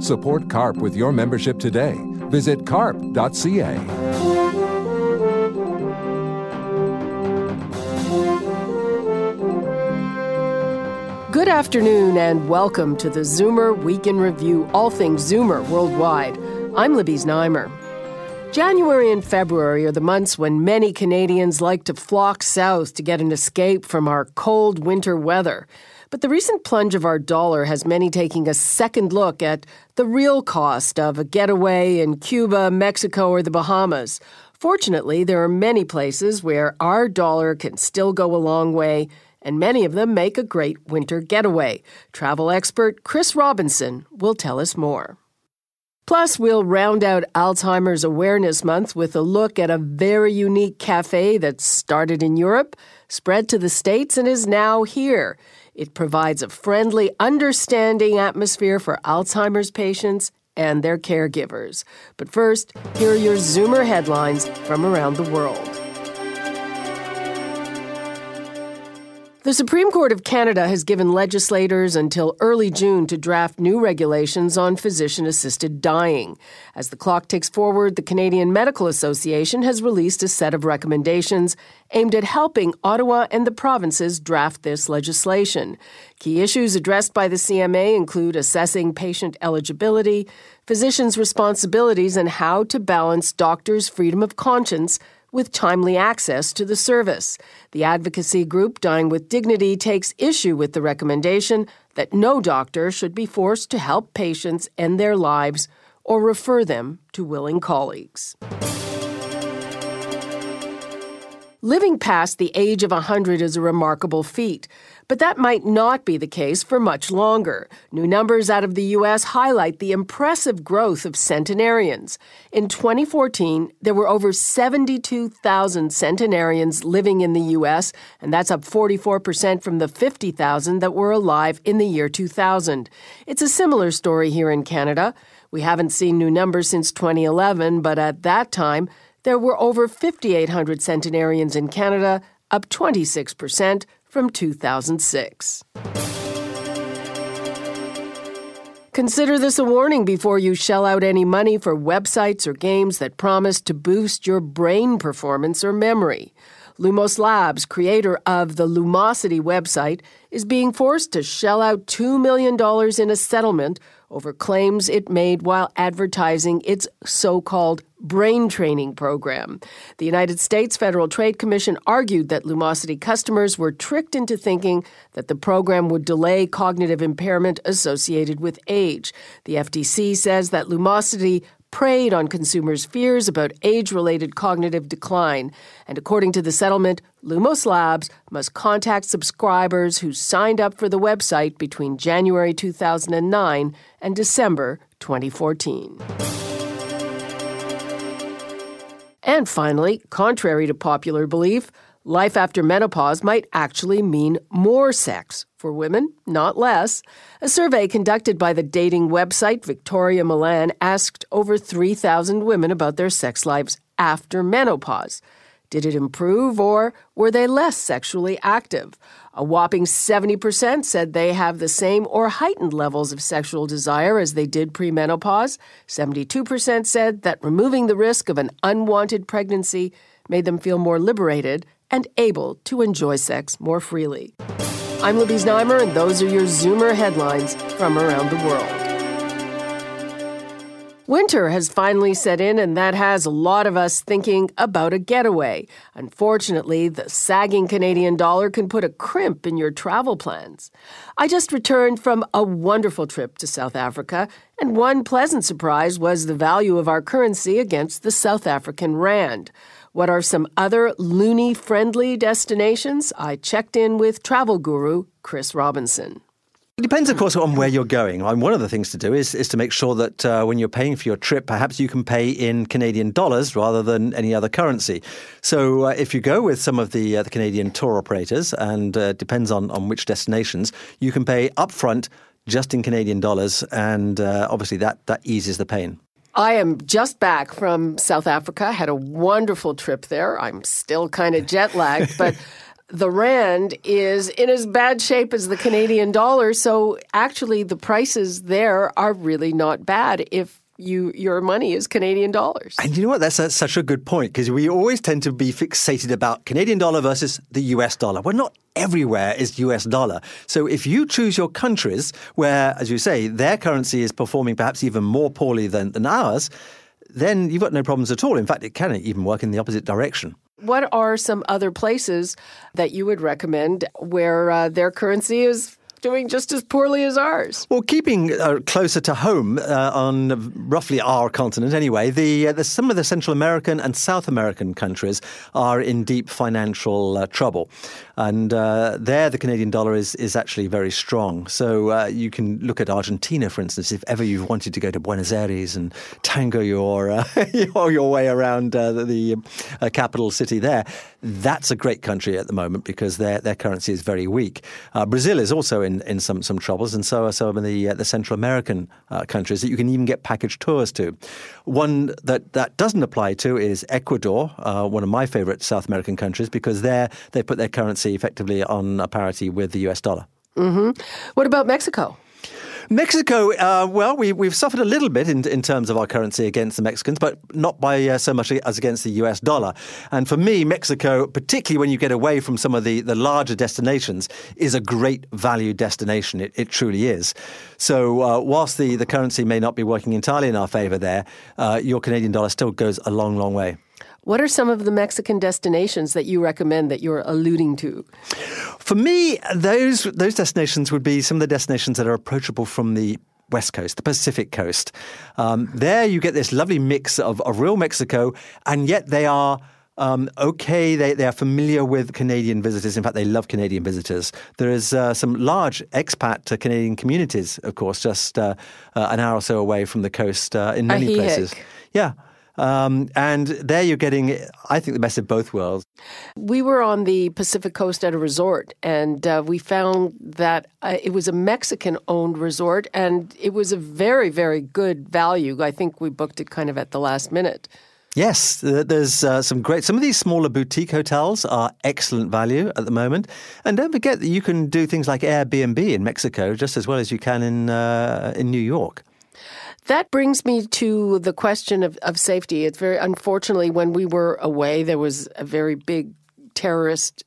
Support CARP with your membership today. Visit carp.ca. Good afternoon and welcome to the Zoomer Week in Review, all things Zoomer worldwide. I'm Libby Znaimer. January and February are the months when many Canadians like to flock south to get an escape from our cold winter weather. But the recent plunge of our dollar has many taking a second look at the real cost of a getaway in Cuba, Mexico, or the Bahamas. Fortunately, there are many places where our dollar can still go a long way, and many of them make a great winter getaway. Travel expert Chris Robinson will tell us more. Plus, we'll round out Alzheimer's Awareness Month with a look at a very unique cafe that started in Europe, spread to the States, and is now here. It provides a friendly, understanding atmosphere for Alzheimer's patients and their caregivers. But first, here are your Zoomer headlines from around the world. The Supreme Court of Canada has given legislators until early June to draft new regulations on physician assisted dying. As the clock ticks forward, the Canadian Medical Association has released a set of recommendations aimed at helping Ottawa and the provinces draft this legislation. Key issues addressed by the CMA include assessing patient eligibility, physicians' responsibilities, and how to balance doctors' freedom of conscience with timely access to the service. The advocacy group Dying with Dignity takes issue with the recommendation that no doctor should be forced to help patients end their lives or refer them to willing colleagues. Living past the age of 100 is a remarkable feat, but that might not be the case for much longer. New numbers out of the U.S. highlight the impressive growth of centenarians. In 2014, there were over 72,000 centenarians living in the U.S., and that's up 44% from the 50,000 that were alive in the year 2000. It's a similar story here in Canada. We haven't seen new numbers since 2011, but at that time, there were over 5,800 centenarians in Canada, up 26% from 2006. Consider this a warning before you shell out any money for websites or games that promise to boost your brain performance or memory. Lumos Labs, creator of the Lumosity website, is being forced to shell out $2 million in a settlement over claims it made while advertising its so called brain training program. The United States Federal Trade Commission argued that Lumosity customers were tricked into thinking that the program would delay cognitive impairment associated with age. The FTC says that Lumosity preyed on consumers' fears about age related cognitive decline. And according to the settlement, Lumos Labs must contact subscribers who signed up for the website between January 2009 and December 2014. And finally, contrary to popular belief, life after menopause might actually mean more sex for women, not less. A survey conducted by the dating website Victoria Milan asked over 3,000 women about their sex lives after menopause. Did it improve or were they less sexually active? A whopping 70% said they have the same or heightened levels of sexual desire as they did premenopause. 72% said that removing the risk of an unwanted pregnancy made them feel more liberated and able to enjoy sex more freely. I'm Libby Znaimer, and those are your Zoomer headlines from around the world. Winter has finally set in, and that has a lot of us thinking about a getaway. Unfortunately, the sagging Canadian dollar can put a crimp in your travel plans. I just returned from a wonderful trip to South Africa, and one pleasant surprise was the value of our currency against the South African rand. What are some other loonie friendly destinations? I checked in with travel guru Chris Robinson. It depends, of course, on where you're going. And one of the things to do is, is to make sure that uh, when you're paying for your trip, perhaps you can pay in Canadian dollars rather than any other currency. So uh, if you go with some of the, uh, the Canadian tour operators, and uh, depends on, on which destinations, you can pay upfront just in Canadian dollars, and uh, obviously that, that eases the pain. I am just back from South Africa. Had a wonderful trip there. I'm still kind of jet lagged, but the rand is in as bad shape as the Canadian dollar. So actually, the prices there are really not bad if you your money is Canadian dollars. And you know what? That's a, such a good point because we always tend to be fixated about Canadian dollar versus the US dollar. Well, not everywhere is US dollar. So if you choose your countries where, as you say, their currency is performing perhaps even more poorly than, than ours, then you've got no problems at all. In fact, it can even work in the opposite direction. What are some other places that you would recommend where uh, their currency is doing just as poorly as ours. Well, keeping uh, closer to home uh, on roughly our continent anyway, the, uh, the, some of the Central American and South American countries are in deep financial uh, trouble. And uh, there, the Canadian dollar is, is actually very strong. So uh, you can look at Argentina, for instance, if ever you've wanted to go to Buenos Aires and tango your, your, your, way around the, the capital city there. That's a great country at the moment because their, their currency is very weak. Brazil is also in in, in some, some troubles, and so are some of the, uh, the Central American uh, countries that you can even get package tours to. One that that doesn't apply to is Ecuador, uh, one of my favorite South American countries, because there they put their currency effectively on a parity with the US dollar. Mm-hmm. What about Mexico? Mexico, uh, well, we, we've suffered a little bit in, in terms of our currency against the Mexicans, but not by uh, so much as against the US dollar. And for me, Mexico, particularly when you get away from some of the, the larger destinations, is a great value destination. It, it truly is. So, uh, whilst the, the currency may not be working entirely in our favor there, uh, your Canadian dollar still goes a long, long way. What are some of the Mexican destinations that you recommend that you're alluding to? For me, those those destinations would be some of the destinations that are approachable from the West Coast, the Pacific Coast. Um, there, you get this lovely mix of, of real Mexico, and yet they are. Um, okay, they, they are familiar with Canadian visitors. In fact, they love Canadian visitors. There is uh, some large expat Canadian communities, of course, just uh, uh, an hour or so away from the coast uh, in many places. Yeah. Um, and there you're getting, I think, the best of both worlds. We were on the Pacific Coast at a resort, and uh, we found that uh, it was a Mexican owned resort, and it was a very, very good value. I think we booked it kind of at the last minute. Yes, there's uh, some great. Some of these smaller boutique hotels are excellent value at the moment, and don't forget that you can do things like Airbnb in Mexico just as well as you can in uh, in New York. That brings me to the question of, of safety. It's very unfortunately when we were away, there was a very big terrorist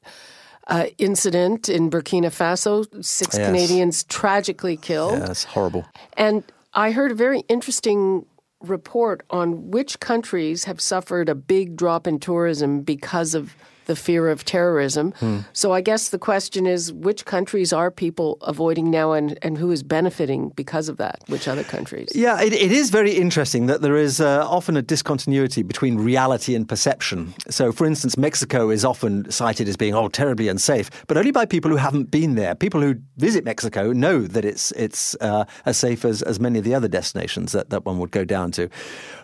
uh, incident in Burkina Faso. Six yes. Canadians tragically killed. Yeah, horrible. And I heard a very interesting report on which countries have suffered a big drop in tourism because of the fear of terrorism. Hmm. So I guess the question is which countries are people avoiding now and, and who is benefiting because of that? Which other countries? Yeah, it, it is very interesting that there is uh, often a discontinuity between reality and perception. So, for instance, Mexico is often cited as being, oh, terribly unsafe, but only by people who haven't been there. People who visit Mexico know that it's, it's uh, as safe as, as many of the other destinations that, that one would go down to.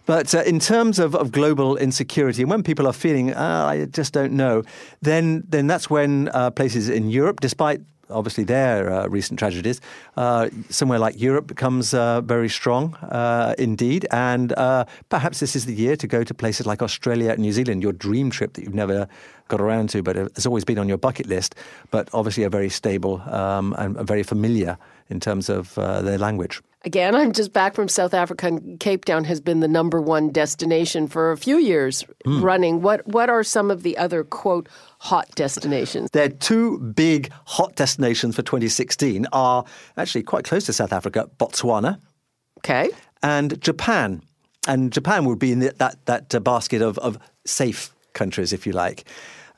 But uh, in terms of, of global insecurity, and when people are feeling, oh, I just don't know, then then that's when uh, places in Europe, despite obviously their uh, recent tragedies, uh, somewhere like Europe becomes uh, very strong uh, indeed. And uh, perhaps this is the year to go to places like Australia and New Zealand, your dream trip that you've never got around to, but has always been on your bucket list, but obviously a very stable um, and very familiar in terms of uh, their language. Again, I'm just back from South Africa, and Cape Town has been the number one destination for a few years mm. running. What what are some of the other quote hot destinations? There are two big hot destinations for 2016 are actually quite close to South Africa, Botswana, okay, and Japan. And Japan would be in that that basket of, of safe countries, if you like.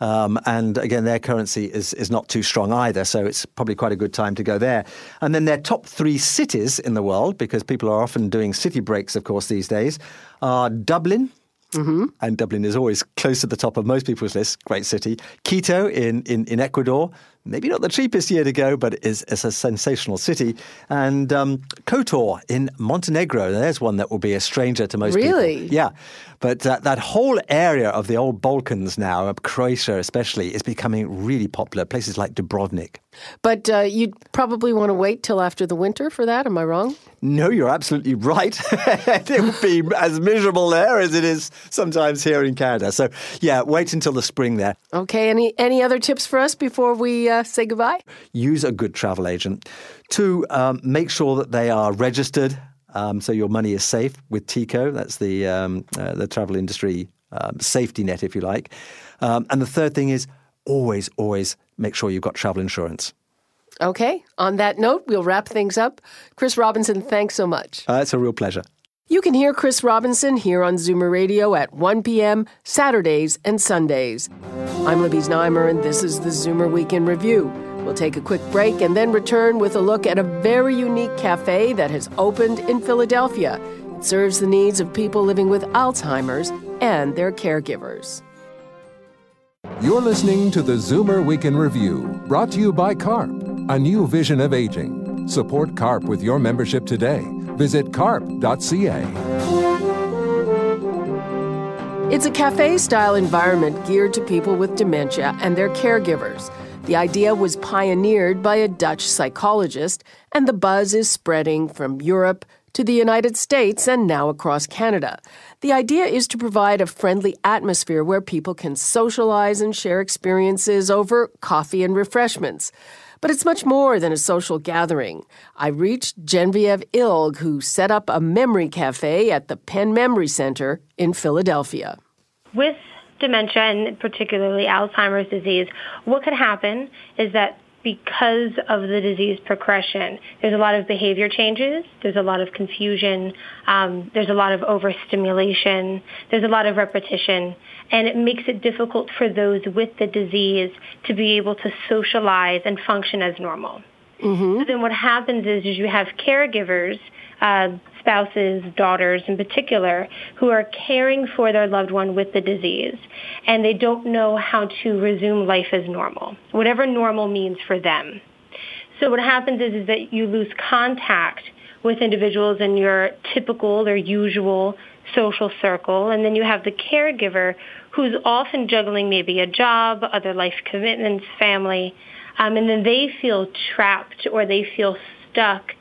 Um, and again, their currency is, is not too strong either, so it's probably quite a good time to go there. And then their top three cities in the world, because people are often doing city breaks, of course, these days, are Dublin. Mm-hmm. And Dublin is always close to the top of most people's lists. Great city. Quito in, in, in Ecuador, maybe not the cheapest year to go, but it's, it's a sensational city. And um, Kotor in Montenegro, there's one that will be a stranger to most really? people. Yeah. But uh, that whole area of the old Balkans now, Croatia especially, is becoming really popular. Places like Dubrovnik. But uh, you'd probably want to wait till after the winter for that. Am I wrong? No, you're absolutely right. it will be as miserable there as it is sometimes here in Canada. So, yeah, wait until the spring there. Okay. Any any other tips for us before we uh, say goodbye? Use a good travel agent. Two, um, make sure that they are registered. Um, so your money is safe with TICO. That's the um, uh, the travel industry um, safety net, if you like. Um, and the third thing is always, always make sure you've got travel insurance. Okay. On that note, we'll wrap things up. Chris Robinson, thanks so much. Uh, it's a real pleasure. You can hear Chris Robinson here on Zoomer Radio at 1 p.m. Saturdays and Sundays. I'm Libby Znaimer, and this is the Zoomer Week in Review. We'll take a quick break and then return with a look at a very unique cafe that has opened in Philadelphia. It serves the needs of people living with Alzheimer's and their caregivers. You're listening to the Zoomer Week in Review, brought to you by CARP, a new vision of aging. Support CARP with your membership today. Visit carp.ca. It's a cafe style environment geared to people with dementia and their caregivers. The idea was pioneered by a Dutch psychologist, and the buzz is spreading from Europe to the United States and now across Canada. The idea is to provide a friendly atmosphere where people can socialize and share experiences over coffee and refreshments. But it's much more than a social gathering. I reached Genevieve Ilg, who set up a memory cafe at the Penn Memory Center in Philadelphia. With dementia and particularly Alzheimer's disease, what could happen is that because of the disease progression, there's a lot of behavior changes, there's a lot of confusion, um, there's a lot of overstimulation, there's a lot of repetition, and it makes it difficult for those with the disease to be able to socialize and function as normal. Mm-hmm. So then what happens is, is you have caregivers uh, spouses, daughters in particular, who are caring for their loved one with the disease, and they don't know how to resume life as normal, whatever normal means for them. So what happens is, is that you lose contact with individuals in your typical or usual social circle, and then you have the caregiver who's often juggling maybe a job, other life commitments, family, um, and then they feel trapped or they feel stuck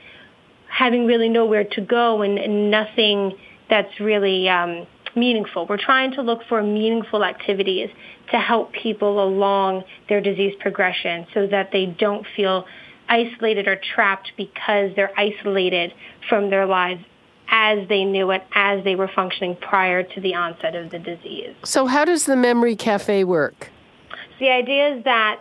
having really nowhere to go and, and nothing that's really um, meaningful. We're trying to look for meaningful activities to help people along their disease progression so that they don't feel isolated or trapped because they're isolated from their lives as they knew it, as they were functioning prior to the onset of the disease. So how does the Memory Cafe work? The idea is that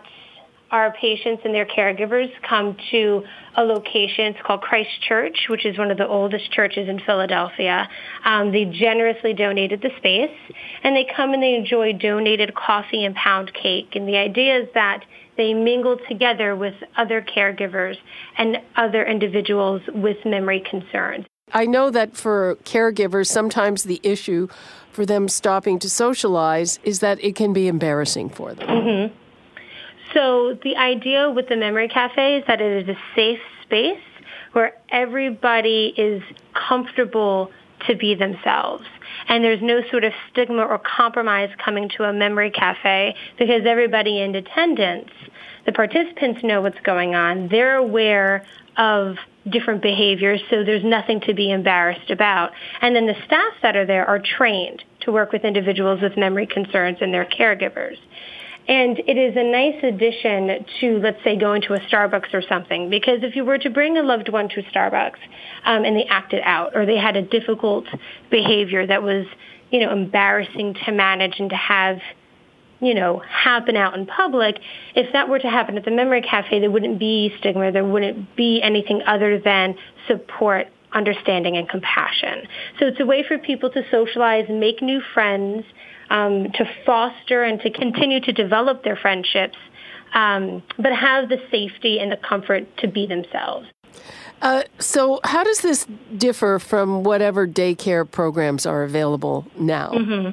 our patients and their caregivers come to a location. It's called Christ Church, which is one of the oldest churches in Philadelphia. Um, they generously donated the space, and they come and they enjoy donated coffee and pound cake. And the idea is that they mingle together with other caregivers and other individuals with memory concerns. I know that for caregivers, sometimes the issue for them stopping to socialize is that it can be embarrassing for them. Mm-hmm. So the idea with the Memory Cafe is that it is a safe space where everybody is comfortable to be themselves. And there's no sort of stigma or compromise coming to a memory cafe because everybody in attendance, the participants know what's going on. They're aware of different behaviors, so there's nothing to be embarrassed about. And then the staff that are there are trained to work with individuals with memory concerns and their caregivers. And it is a nice addition to, let's say, going to a Starbucks or something. Because if you were to bring a loved one to Starbucks um, and they acted out or they had a difficult behavior that was, you know, embarrassing to manage and to have, you know, happen out in public, if that were to happen at the Memory Cafe, there wouldn't be stigma. There wouldn't be anything other than support understanding and compassion. So it's a way for people to socialize, make new friends, um, to foster and to continue to develop their friendships, um, but have the safety and the comfort to be themselves. Uh, so, how does this differ from whatever daycare programs are available now? Mm-hmm.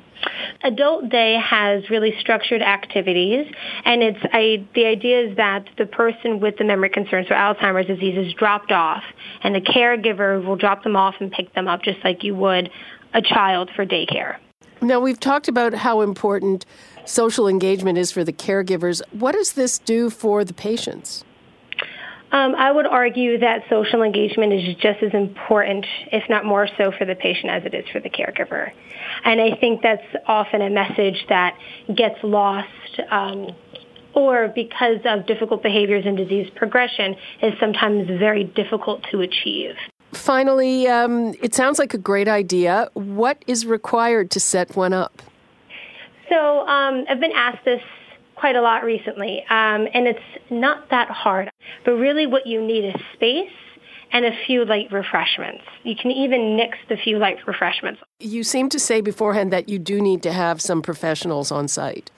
Adult Day has really structured activities, and it's I, the idea is that the person with the memory concerns or Alzheimer's disease is dropped off, and the caregiver will drop them off and pick them up just like you would a child for daycare. Now, we've talked about how important social engagement is for the caregivers. What does this do for the patients? Um, I would argue that social engagement is just as important, if not more so, for the patient as it is for the caregiver. And I think that's often a message that gets lost um, or because of difficult behaviors and disease progression is sometimes very difficult to achieve. Finally, um, it sounds like a great idea. What is required to set one up? So um, I've been asked this quite a lot recently, um, and it's not that hard. But really, what you need is space and a few light refreshments. You can even nix the few light refreshments. You seem to say beforehand that you do need to have some professionals on site.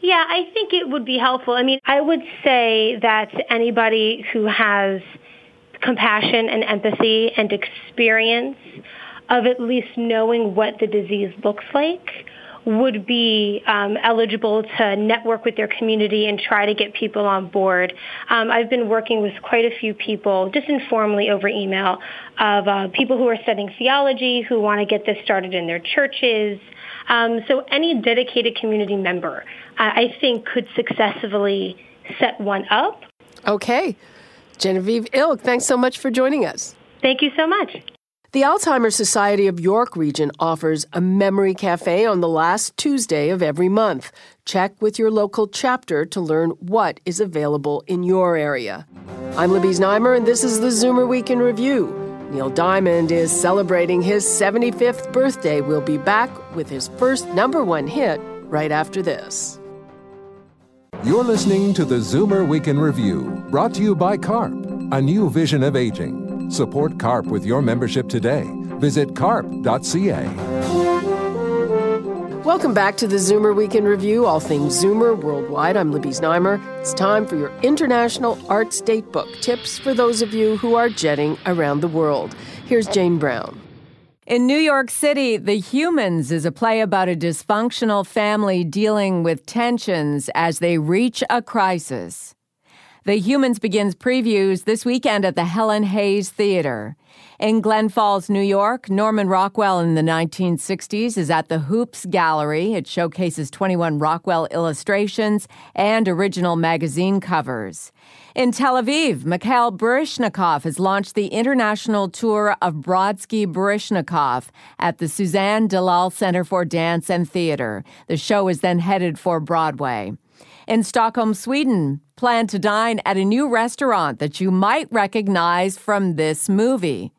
Yeah, I think it would be helpful. I mean, I would say that anybody who has compassion and empathy and experience of at least knowing what the disease looks like would be um, eligible to network with their community and try to get people on board. Um, I've been working with quite a few people, just informally over email, of uh, people who are studying theology, who want to get this started in their churches. Um, so any dedicated community member, uh, I think, could successfully set one up. Okay. Genevieve Ilg, thanks so much for joining us. Thank you so much. The Alzheimer's Society of York Region offers a memory cafe on the last Tuesday of every month. Check with your local chapter to learn what is available in your area. I'm Libby Znaimer, and this is the Zoomer Week in Review. Neil Diamond is celebrating his 75th birthday. We'll be back with his first number one hit right after this. You're listening to the Zoomer Week in Review, brought to you by CARP, a new vision of aging. Support CARP with your membership today. Visit carp.ca. Welcome back to the Zoomer Week in Review, all things Zoomer worldwide. I'm Libby Znaimer. It's time for your International Arts Datebook tips for those of you who are jetting around the world. Here's Jane Brown. In New York City, The Humans is a play about a dysfunctional family dealing with tensions as they reach a crisis. The Humans begins previews this weekend at the Helen Hayes Theater. In Glen Falls, New York, Norman Rockwell in the 1960s is at the Hoopes Gallery. It showcases 21 Rockwell illustrations and original magazine covers. In Tel Aviv, Mikhail Baryshnikov has launched the international tour of Brodsky Baryshnikov at the Suzanne Dalal Center for Dance and Theater. The show is then headed for Broadway. In Stockholm, Sweden, plan to dine at a new restaurant that you might recognize from this movie.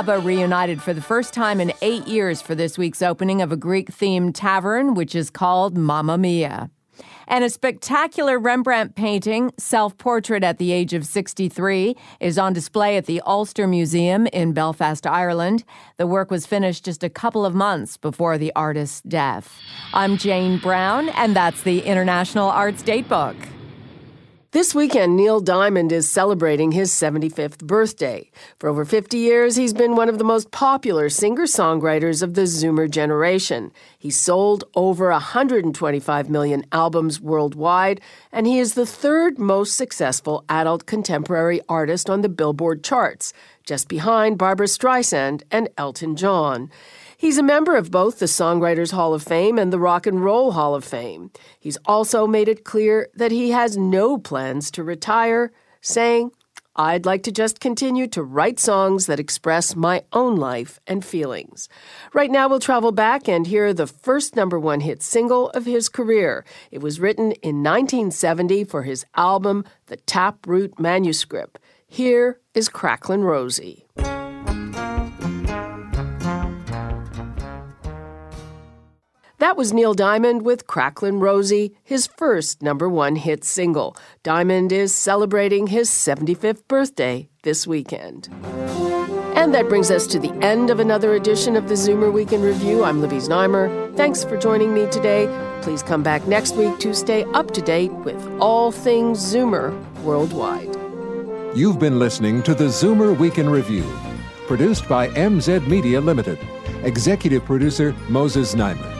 ABBA reunited for the first time in eight years for this week's opening of a Greek themed tavern, which is called Mamma Mia and a spectacular Rembrandt painting, Self Portrait at the Age of 63, is on display at the Ulster Museum in Belfast, Ireland. The work was finished just a couple of months before the artist's death. I'm Jane Brown, and that's the International Arts Datebook. This weekend, Neil Diamond is celebrating his 75th birthday. For over 50 years, he's been one of the most popular singer songwriters of the Zoomer generation. He sold over 125 million albums worldwide, and he is the third most successful adult contemporary artist on the Billboard charts, just behind Barbra Streisand and Elton John. He's a member of both the Songwriters Hall of Fame and the Rock and Roll Hall of Fame. He's also made it clear that he has no plans to retire, saying, I'd like to just continue to write songs that express my own life and feelings. Right now, we'll travel back and hear the first number one hit single of his career. It was written in 1970 for his album, The Taproot Manuscript. Here is Cracklin' Rosie. That was Neil Diamond with Cracklin' Rosie, his first number one hit single. Diamond is celebrating his 75th birthday this weekend. And that brings us to the end of another edition of the Zoomer Week in Review. I'm Libby Znaimer. Thanks for joining me today. Please come back next week to stay up to date with all things Zoomer worldwide. You've been listening to the Zoomer Week in Review, produced by MZ Media Limited. Executive producer Moses Znaimer.